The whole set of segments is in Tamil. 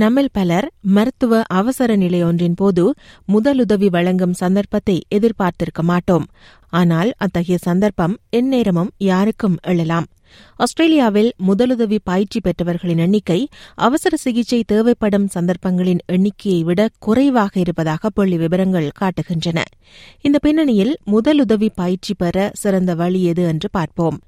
நம்மில் பலர் மருத்துவ அவசர நிலை ஒன்றின் போது முதலுதவி வழங்கும் சந்தர்ப்பத்தை எதிர்பார்த்திருக்க மாட்டோம். ஆனால் அத்தகைய சந்தர்ப்பம் எந்நேரமும் யாருக்கும் எழலாம். ஆஸ்திரேலியாவில் முதலுதவி பயிற்சி பெற்றவர்களின் எண்ணிக்கை அவசர சிகிச்சை தேவைப்படும் சந்தர்ப்பங்களின் எண்ணிக்கையை விட குறைவாக இருப்பதாக புள்ளி விவரங்கள் காட்டுகின்றன. இந்த பின்னணியில் முதலுதவி பயிற்சி பெற சிறந்த வழி எது என்று பார்ப்போம்.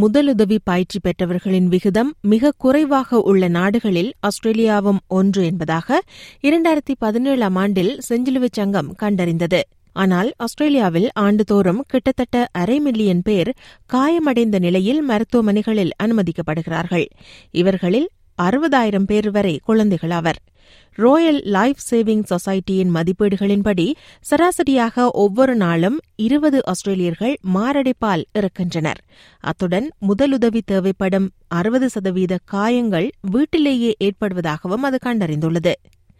முதலுதவி பயிற்சி பெற்றவர்களின் விகிதம் மிக குறைவாக உள்ள நாடுகளில் ஆஸ்திரேலியாவும் ஒன்று என்பதாக இரண்டாயிரத்தி பதினேழாம் ஆண்டில் செஞ்சிலுவைச் சங்கம் கண்டறிந்தது. ஆனால் ஆஸ்திரேலியாவில் ஆண்டுதோறும் கிட்டத்தட்ட அரை மில்லியன் பேர் காயமடைந்த நிலையில் மருத்துவமனைகளில் அனுமதிக்கப்படுகிறார்கள். இவர்களில் அறுபதாயிரம் பேர் வரை குழந்தைகள் ஆவர். ரோயல் லைஃப் சேவிங் சொசைட்டியின் மதிப்பீடுகளின்படி சராசரியாக ஒவ்வொரு நாளும் இருபது ஆஸ்திரேலியர்கள் மாரடைப்பால் இறக்கின்றனர். அத்துடன் முதலுதவி தேவைப்படும் அறுபது சதவீத காயங்கள் வீட்டிலேயே ஏற்படுவதாகவும் அது கண்டறிந்துள்ளது.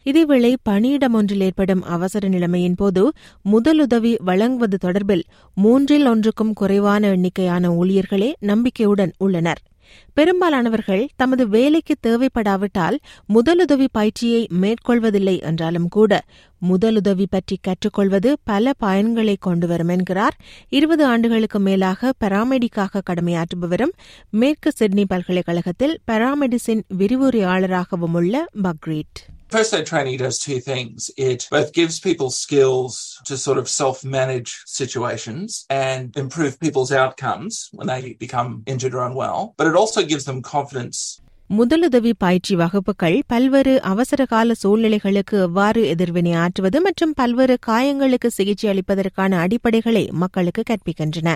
இதேவேளை பணியிடம் ஒன்றில் ஏற்படும் அவசர நிலைமையின் போது முதலுதவி வழங்குவது தொடர்பில் மூன்றில் ஒன்றுக்கும் குறைவான எண்ணிக்கையான ஊழியர்களே நம்பிக்கையுடன் உள்ளனர். பெரும்பாலானவர்கள் தமது வேலைக்கு தேவைப்படாவிட்டால் முதலுதவி பயிற்சியை மேற்கொள்வதில்லை என்றாலும் கூட முதலுதவி பற்றி கற்றுக்கொள்வது பல பயன்களை கொண்டுவரும் என்கிறார். இருபது ஆண்டுகளுக்கு மேலாக பராமெடிக்காக கடமையாற்றுபவரும் மேற்கு சிட்னி பல்கலைக்கழகத்தில் பராமெடிசின் விரிவுரையாளராகவும் உள்ள Bakrid First aid training does two things. It both gives people skills to sort of self manage situations and improve people's outcomes when they become injured or unwell, but it also gives them confidence முதலுதவி பயிற்சி வகுப்புகள் பல்வேறு அவசரகால சூழ்நிலைகளுக்கு எவ்வாறு எதிர்வினை ஆற்றுவது மற்றும் பல்வேறு காயங்களுக்கு சிகிச்சை அளிப்பதற்கான அடிப்படைகளை மக்களுக்கு கற்பிக்கின்றன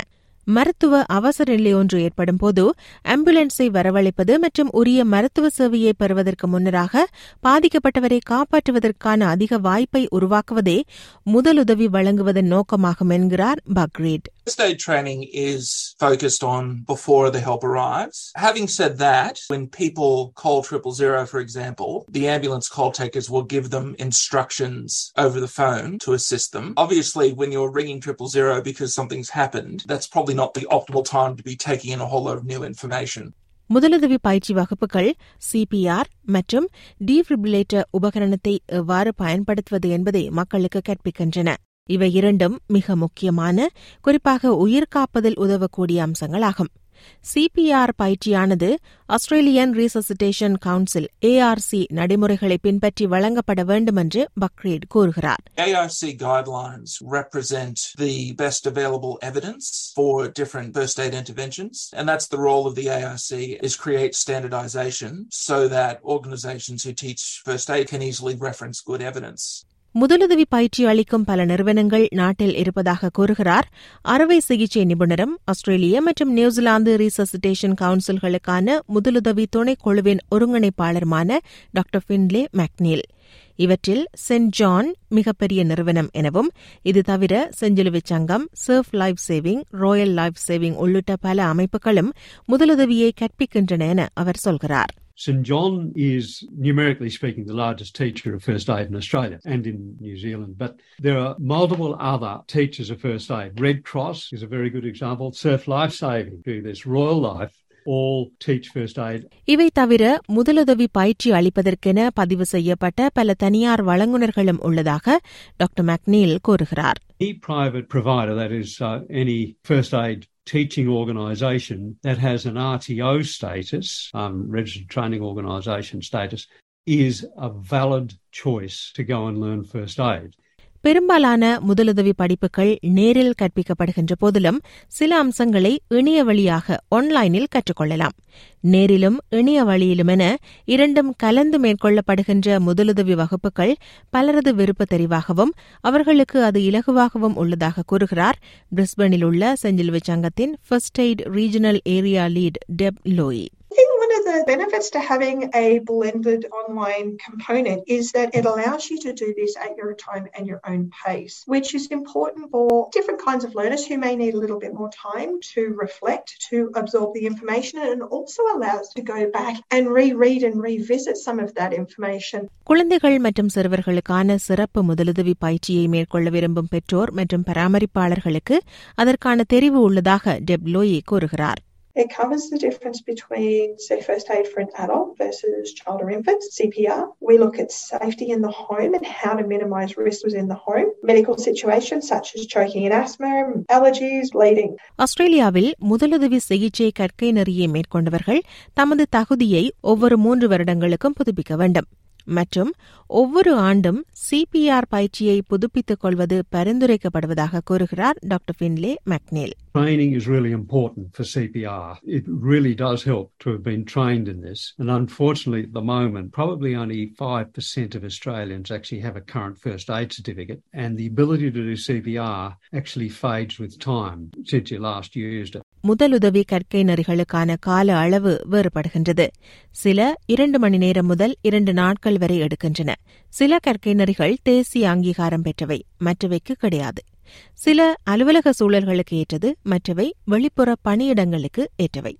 மருத்துவ அவசர நிலை ஒன்று ஏற்படும் போது ஆம்புலன்ஸை வரவழைப்பது மற்றும் உரிய மருத்துவ சேவையை பெறுவதற்கு முன்னராக பாதிக்கப்பட்டவரை காப்பாற்றுவதற்கான அதிக வாய்ப்பை உருவாக்குவதே முதலுதவி வழங்குவதன் நோக்கமாகும் என்கிறார் Bakrid First aid training is focused on before the help arrives. Having said that, when people call triple zero, for example, the ambulance call takers will give them instructions over the phone to assist them. Obviously, when you're ringing triple zero because something's happened, that's probably not the optimal time to be taking in a whole lot of new information. முதலுதவி பயிற்சி வகுப்புகள் சிபிஆர் மற்றும் டீஃபிபிரிலேட்டர் உபகரணத்தை எவ்வாறு பயன்படுத்துவது என்பதை மக்களுக்கு கற்பிக்கின்றன இவை இரண்டும் மிக முக்கியமான குறிப்பாக உயிர் காப்பதில் உதவக்கூடிய அம்சங்களாகும் சிபிஆர் பயிற்சியானது ஆஸ்திரேலியன் ரீசசிட்டேஷன் கவுன்சில் ஏஆர்சி நடைமுறைகளை பின்பற்றி வழங்கப்பட வேண்டும் என்று பக்ரீட் கூறுகிறார் ARC guidelines represent the best available evidence for different first aid interventions, and that's the role of the ARC is create standardization so that organizations who teach first aid can easily reference good evidence. முதலுதவி பயிற்சி அளிக்கும் பல நிறுவனங்கள் நாட்டில் இருப்பதாக கூறுகிறார். அறுவை சிகிச்சை நிபுணரும் ஆஸ்திரேலிய மற்றும் நியூசிலாந்து ரீசசிட்டேஷன் கவுன்சில்களுக்கான முதலுதவி துணைக்குழுவின் ஒருங்கிணைப்பாளருமான டாக்டர் ஃபின்லே மேக்னீல். இவற்றில் சென்ட் ஜான் மிகப்பெரிய நிறுவனம் எனவும் இது தவிர செஞ்சிலுவைச் சங்கம் surf life saving royal life saving உள்ளிட்ட பல அமைப்புகளும் முதலுதவியை கற்பிக்கின்றன என அவர் சொல்கிறார். St John is, numerically speaking, the largest teacher of first aid in Australia and in New Zealand. But there are multiple other teachers of first aid. Red Cross is a very good example. Surf Life Saving, do this. Royal Life all teach first aid. இவை தவிர முதலுதவி பயிற்சி அளிப்பதற்கென பதிவு செய்யப்பட்ட பல தனியார் வழங்குனர்களும் உள்ளதாக டாக்டர் மேக்னீல் கூறுகிறார் Any private provider, that is, uh, any first aid teaching organisation that has an RTO status, um, registered training organisation status, is a valid choice to go and learn first aid. பெரும்பாலான முதலுதவி படிப்புகள் நேரில் கற்பிக்கப்படுகின்ற போதிலும் சில அம்சங்களை இணைய வழியாக ஆன்லைனில் கற்றுக்கொள்ளலாம். நேரிலும் இணைய வழியிலும் என இரண்டும் கலந்து மேற்கொள்ளப்படுகின்ற முதலுதவி வகுப்புகள் பலரது விருப்ப தெரிவாகவும் அவர்களுக்கு அது இலகுவாகவும் உள்ளதாக கூறுகிறார் பிரிஸ்பனில் உள்ள செஞ்சிலுவை சங்கத்தின் first aid regional area lead Deb Loy the benefits to having a blended online component is that it allows you to do this at your time and your own pace, which is important for different kinds of learners who may need a little bit more time to reflect, to absorb the information, and also allows to go back and reread and revisit some of that information. குழந்தைகள் மற்றும் சிறுவர்களுக்கான சிறப்பு முதலுதவி பயிற்சியை மேற்கொள்ள விரும்பும் பெற்றோர் மற்றும் பராமரிப்பாளர்களுக்கு அதற்கான தெரிவு உள்ளதாக டெப் லோயே கூறுகிறார் It covers the difference between, say, first aid for an adult versus child or infant, CPR. We look at safety in the home and how to minimize risks within the home. Medical situations such as choking and asthma, allergies, bleeding. ஆஸ்திரேலியாவில் முதலுதவி சிகிச்சை கற்கை நெறியை மேற்கொண்டவர்கள் தமது தகுதியை ஒவ்வொரு மூன்று வருடங்களுக்கும் புதுப்பிக்க வேண்டும் மற்றும் ஒவ்வொரு ஆண்டும் சிபிஆர் பயிற்சியை புதுப்பித்துக் கொள்வது பரிந்துரைக்கப்படுவதாக கூறுகிறார் doctor Finlay McNeil Training is really important for CPR. It really does help to have been trained in this. And unfortunately, at the moment, probably only 5% of Australians actually have a current first aid certificate. And the ability to do CPR actually fades with time since you last used it. முதலுதவி கற்கை நெறிகளுக்கான கால அளவு வேறுபடுகின்றது சில இரண்டு மணி நேரம் முதல் இரண்டு நாட்கள் வரை எடுக்கின்றன சில கற்கை நெறிகள் தேசிய அங்கீகாரம் பெற்றவை மற்றவைக்கு கிடையாது சில அலுவலக சூழல்களுக்கு ஏற்றது மற்றவை வெளிப்புற பணியிடங்களுக்கு ஏற்றவை.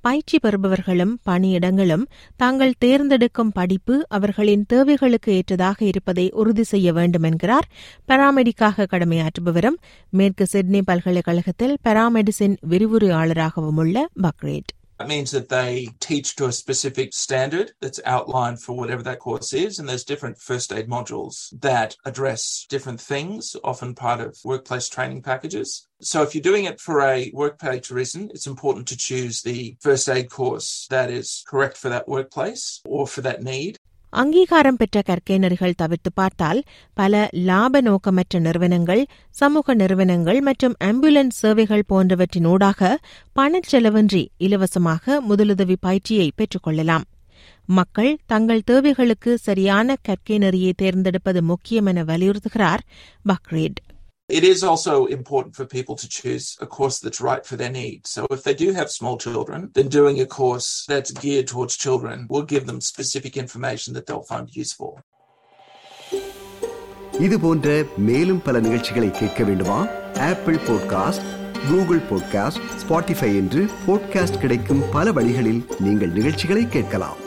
பயிற்சி பெறுபவர்களும் பணியிடங்களும் தாங்கள் தேர்ந்தெடுக்கும் படிப்பு அவர்களின் தேவைகளுக்கு ஏற்றதாக இருப்பதை உறுதி செய்ய வேண்டும் என்கிறார் பராமெடிக்காக கடமையாற்றுபவரும் மேற்கு சிட்னி பல்கலைக்கழகத்தில் பராமெடிசின் விரிவுரையாளராகவும் உள்ள பக்ரேட். That means that they teach to a specific standard that's outlined for whatever that course is. And there's different first aid modules that address different things, often part of workplace training packages. So if you're doing it for a workplace reason, it's important to choose the first aid course that is correct for that workplace or for that need. அங்கீகாரம் பெற்ற கற்கையினர்கள் தவிர்த்து பார்த்தால் பல லாப நோக்கமற்ற நிறுவனங்கள் சமூக நிறுவனங்கள் மற்றும் ஆம்புலன்ஸ் சேவைகள் போன்றவற்றினூடாக பணச்செலவின்றி இலவசமாக முதலுதவி பயிற்சியை பெற்றுக்கொள்ளலாம் மக்கள் தங்கள் தேவைகளுக்கு சரியான கற்கை நெறியை தேர்ந்தெடுப்பது முக்கியம் என வலியுறுத்துகிறார் Bakrid It is also important for people to choose a course that's right for their needs. So if they do have small children, then doing a course that's geared towards children will give them specific information that they'll find useful. இது போன்ற மேலும் பல நிகழ்ச்சிகளை கேட்க வேண்டுமா Apple podcast Google podcast Spotify என்று பாட்காஸ்ட் கிடைக்கும் பல வழிகளில் நீங்கள் நிகழ்ச்சிகளை கேட்கலாம்